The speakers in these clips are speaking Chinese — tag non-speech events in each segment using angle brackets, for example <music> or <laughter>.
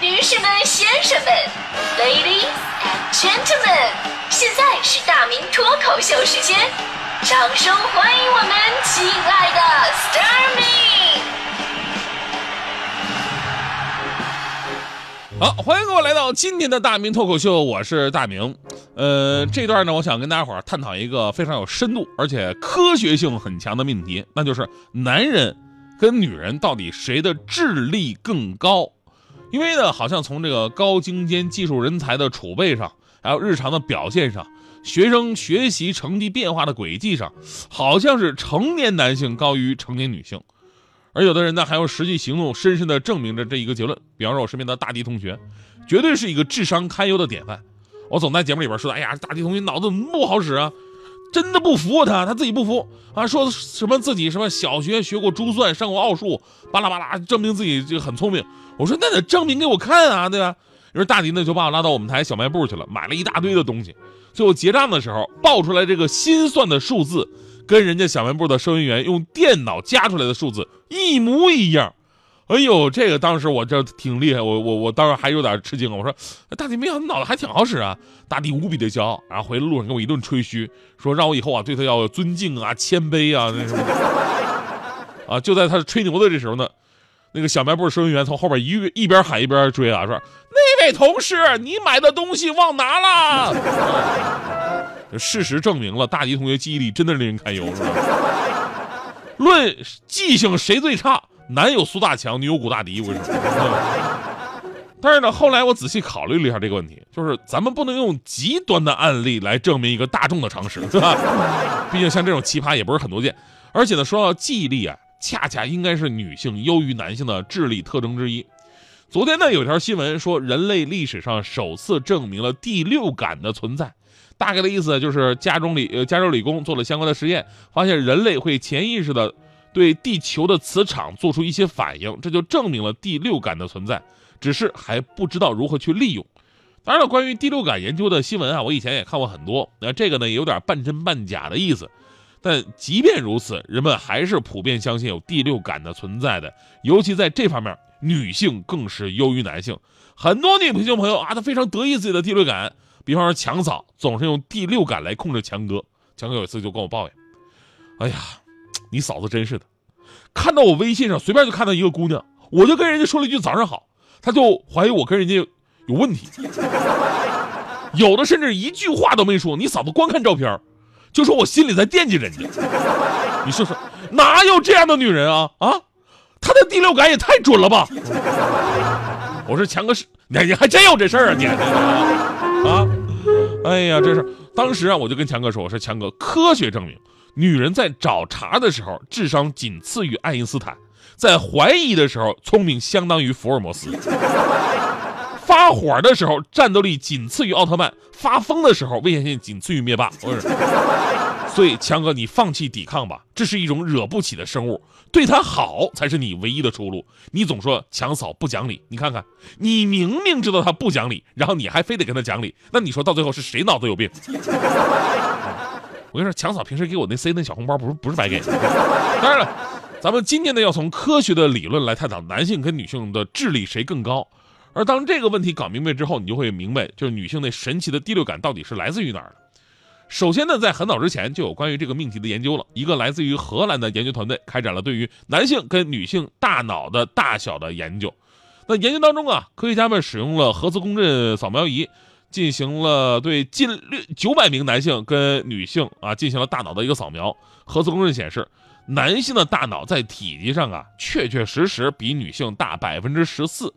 女士们、先生们，Ladies and Gentlemen，现在是大明脱口秀时间，掌声欢迎我们亲爱的 s t a r m y 好，欢迎各位来到今天的大明脱口秀，我是大明。呃，这段呢，我想跟大家伙儿探讨一个非常有深度而且科学性很强的命题，那就是男人跟女人到底谁的智力更高？因为呢，好像从这个高精尖技术人才的储备上，还有日常的表现上，学生学习成绩变化的轨迹上，好像是成年男性高于成年女性。而有的人呢，还用实际行动深深地证明着这一个结论。比方说，我身边的大迪同学，绝对是一个智商堪忧的典范。我总在节目里边说：“哎呀，大迪同学脑子怎么不好使啊！”真的不服他，他自己不服啊，说什么自己什么小学学过珠算，上过奥数，巴拉巴拉，证明自己就很聪明。我说那得证明给我看啊，对吧？于是大迪呢就把我拉到我们台小卖部去了，买了一大堆的东西。最后结账的时候，报出来这个心算的数字，跟人家小卖部的收银员用电脑加出来的数字一模一样。哎呦，这个当时我这挺厉害，我我我当时还有点吃惊我说，大弟没想到脑子还挺好使啊！大弟无比的骄傲，然后回路上给我一顿吹嘘，说让我以后啊对他要尊敬啊、谦卑啊那什么。啊，就在他吹牛的这时候呢，那个小卖部收银员从后边一一边喊一边追啊，说那位同事，你买的东西忘拿了。事实证明了，大迪同学记忆力真的令人堪忧，论记性谁最差？男有苏大强，女有古大迪，我跟你说。但是呢，后来我仔细考虑了一下这个问题，就是咱们不能用极端的案例来证明一个大众的常识，对吧？毕竟像这种奇葩也不是很多见。而且呢，说到记忆力啊，恰恰应该是女性优于男性的智力特征之一。昨天呢，有条新闻说，人类历史上首次证明了第六感的存在。大概的意思就是，加州理呃加州理工做了相关的实验，发现人类会潜意识的。对地球的磁场做出一些反应，这就证明了第六感的存在，只是还不知道如何去利用。当然了，关于第六感研究的新闻啊，我以前也看过很多，那这个呢也有点半真半假的意思。但即便如此，人们还是普遍相信有第六感的存在的，尤其在这方面，女性更是优于男性。很多女性朋友啊，她非常得意自己的第六感，比方说强嫂总是用第六感来控制强哥。强哥有一次就跟我抱怨：“哎呀。”你嫂子真是的，看到我微信上随便就看到一个姑娘，我就跟人家说了一句早上好，她就怀疑我跟人家有问题，<laughs> 有的甚至一句话都没说，你嫂子光看照片，就说我心里在惦记人家。你说说，哪有这样的女人啊啊？她的第六感也太准了吧？我说强哥是，你你还真有这事儿啊你啊？哎呀，这是当时啊，我就跟强哥说，我说强哥，科学证明。女人在找茬的时候，智商仅次于爱因斯坦；在怀疑的时候，聪明相当于福尔摩斯；发火的时候，战斗力仅次于奥特曼；发疯的时候，危险性仅次于灭霸。所以，强哥，你放弃抵抗吧，这是一种惹不起的生物，对他好才是你唯一的出路。你总说强嫂不讲理，你看看，你明明知道他不讲理，然后你还非得跟他讲理，那你说到最后是谁脑子有病？我跟你说，强嫂平时给我那塞那小红包，不是不是白给的。当然了，咱们今天呢要从科学的理论来探讨男性跟女性的智力谁更高。而当这个问题搞明白之后，你就会明白，就是女性那神奇的第六感到底是来自于哪儿的。首先呢，在很早之前就有关于这个命题的研究了。一个来自于荷兰的研究团队开展了对于男性跟女性大脑的大小的研究。那研究当中啊，科学家们使用了核磁共振扫描仪。进行了对近六九百名男性跟女性啊进行了大脑的一个扫描，核磁共振显示，男性的大脑在体积上啊确确实实比女性大百分之十四，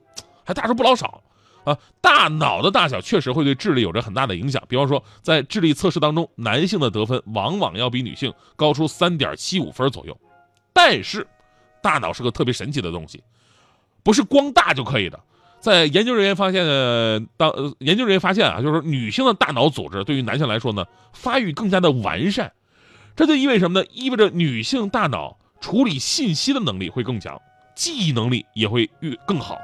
还大出不老少啊。大脑的大小确实会对智力有着很大的影响，比方说在智力测试当中，男性的得分往往要比女性高出三点七五分左右。但是，大脑是个特别神奇的东西，不是光大就可以的。在研究人员发现呢，当研究人员发现啊，就是女性的大脑组织对于男性来说呢，发育更加的完善，这就意味什么呢？意味着女性大脑处理信息的能力会更强，记忆能力也会越更好，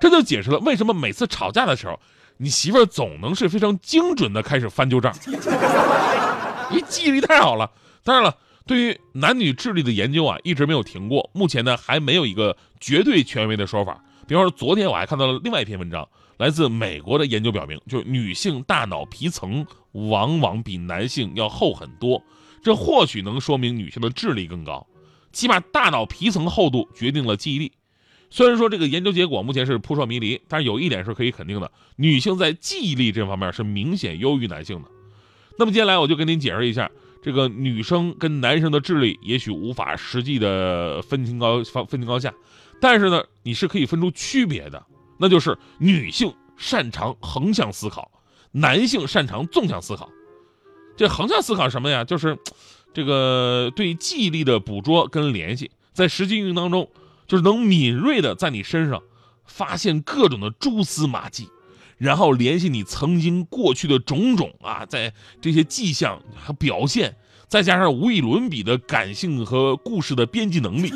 这就解释了为什么每次吵架的时候，你媳妇儿总能是非常精准的开始翻旧账，<laughs> 你记忆力太好了。当然了，对于男女智力的研究啊，一直没有停过，目前呢还没有一个绝对权威的说法。比方说，昨天我还看到了另外一篇文章，来自美国的研究表明，就是女性大脑皮层往往比男性要厚很多，这或许能说明女性的智力更高，起码大脑皮层厚度决定了记忆力。虽然说这个研究结果目前是扑朔迷离，但是有一点是可以肯定的，女性在记忆力这方面是明显优于男性的。那么接下来我就跟您解释一下，这个女生跟男生的智力也许无法实际的分清高分分清高下，但是呢，你是可以分出区别的，那就是女性擅长横向思考，男性擅长纵向思考。这横向思考什么呀？就是这个对记忆力的捕捉跟联系，在实际运营当中。就是能敏锐的在你身上发现各种的蛛丝马迹，然后联系你曾经过去的种种啊，在这些迹象和表现，再加上无与伦比的感性和故事的编辑能力，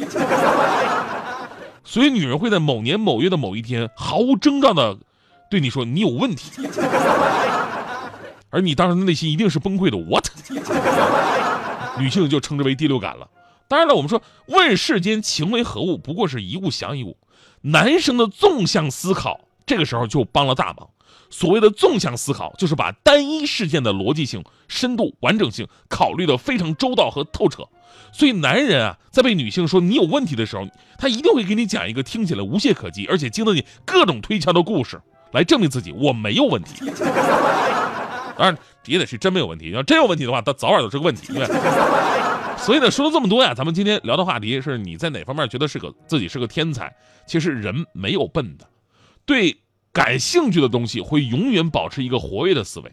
所以女人会在某年某月的某一天毫无征兆的对你说你有问题，<laughs> 而你当时的内心一定是崩溃的。What？<laughs> 女性就称之为第六感了。当然了，我们说问世间情为何物，不过是一物降一物。男生的纵向思考，这个时候就帮了大忙。所谓的纵向思考，就是把单一事件的逻辑性、深度、完整性考虑的非常周到和透彻。所以，男人啊，在被女性说你有问题的时候，他一定会给你讲一个听起来无懈可击，而且经得起各种推敲的故事，来证明自己我没有问题。<laughs> 当然，也得是真没有问题。要真有问题的话，他早晚都是个问题。所以呢，说了这么多呀，咱们今天聊的话题是你在哪方面觉得是个自己是个天才？其实人没有笨的，对感兴趣的东西会永远保持一个活跃的思维。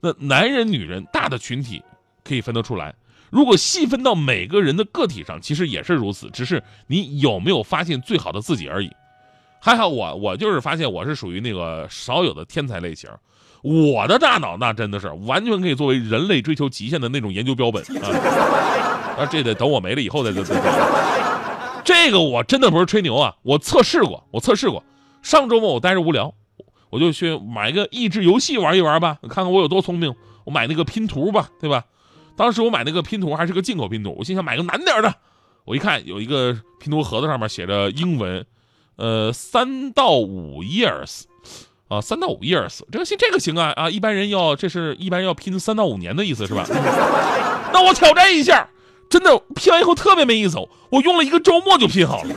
那男人、女人大的群体可以分得出来，如果细分到每个人的个体上，其实也是如此，只是你有没有发现最好的自己而已。还好我，我就是发现我是属于那个少有的天才类型。我的大脑那真的是完全可以作为人类追求极限的那种研究标本 <laughs> 啊。啊，这得等我没了以后再再再。这个我真的不是吹牛啊，我测试过，我测试过。上周末我待着无聊，我就去买个益智游戏玩一玩吧，看看我有多聪明。我买那个拼图吧，对吧？当时我买那个拼图还是个进口拼图，我心想买个难点的。我一看有一个拼图盒子上面写着英文，呃，三到五 years，啊，三到五 years，这个行，这个行啊啊，一般人要这是一般人要拼三到五年的意思是吧？<laughs> 那我挑战一下。真的拼完以后特别没意思，我用了一个周末就拼好了。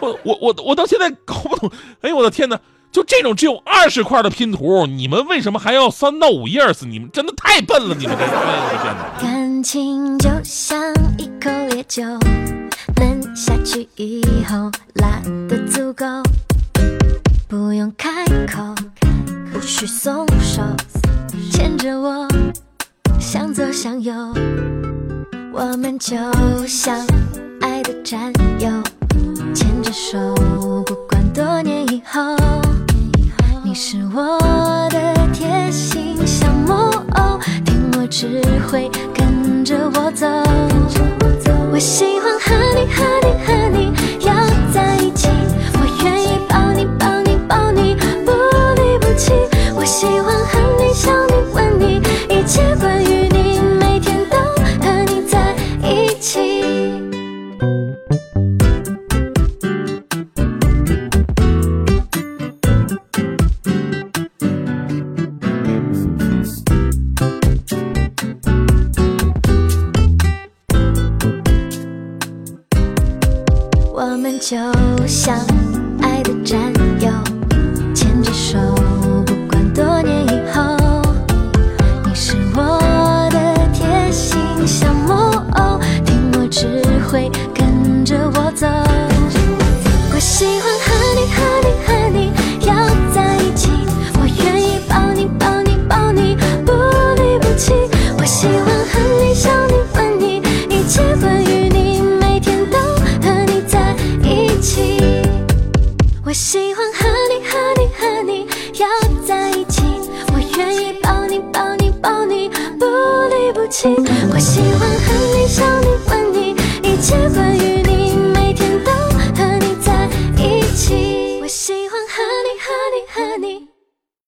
我我我我到现在搞不懂，哎呦我的天哪！就这种只有二十块的拼图，你们为什么还要三到五页儿？你们真的太笨了！你们这，哎呦我天哪！感情就像一口烈酒，闷下去以后辣的足够，不用开口，无需松手，牵着我向左向右。我们就像爱的战友，牵着手，不管多年以后。你是我的贴心小木偶，听我指挥，跟着我走。我喜欢和你和你和你就像爱的战友，牵着手，不管多年以后。你是我的贴心小木偶，听我指挥，跟着我走。我喜欢我喜欢和你和你和你要在一起，我愿意抱你抱你抱你不离不弃。我喜欢和你想你。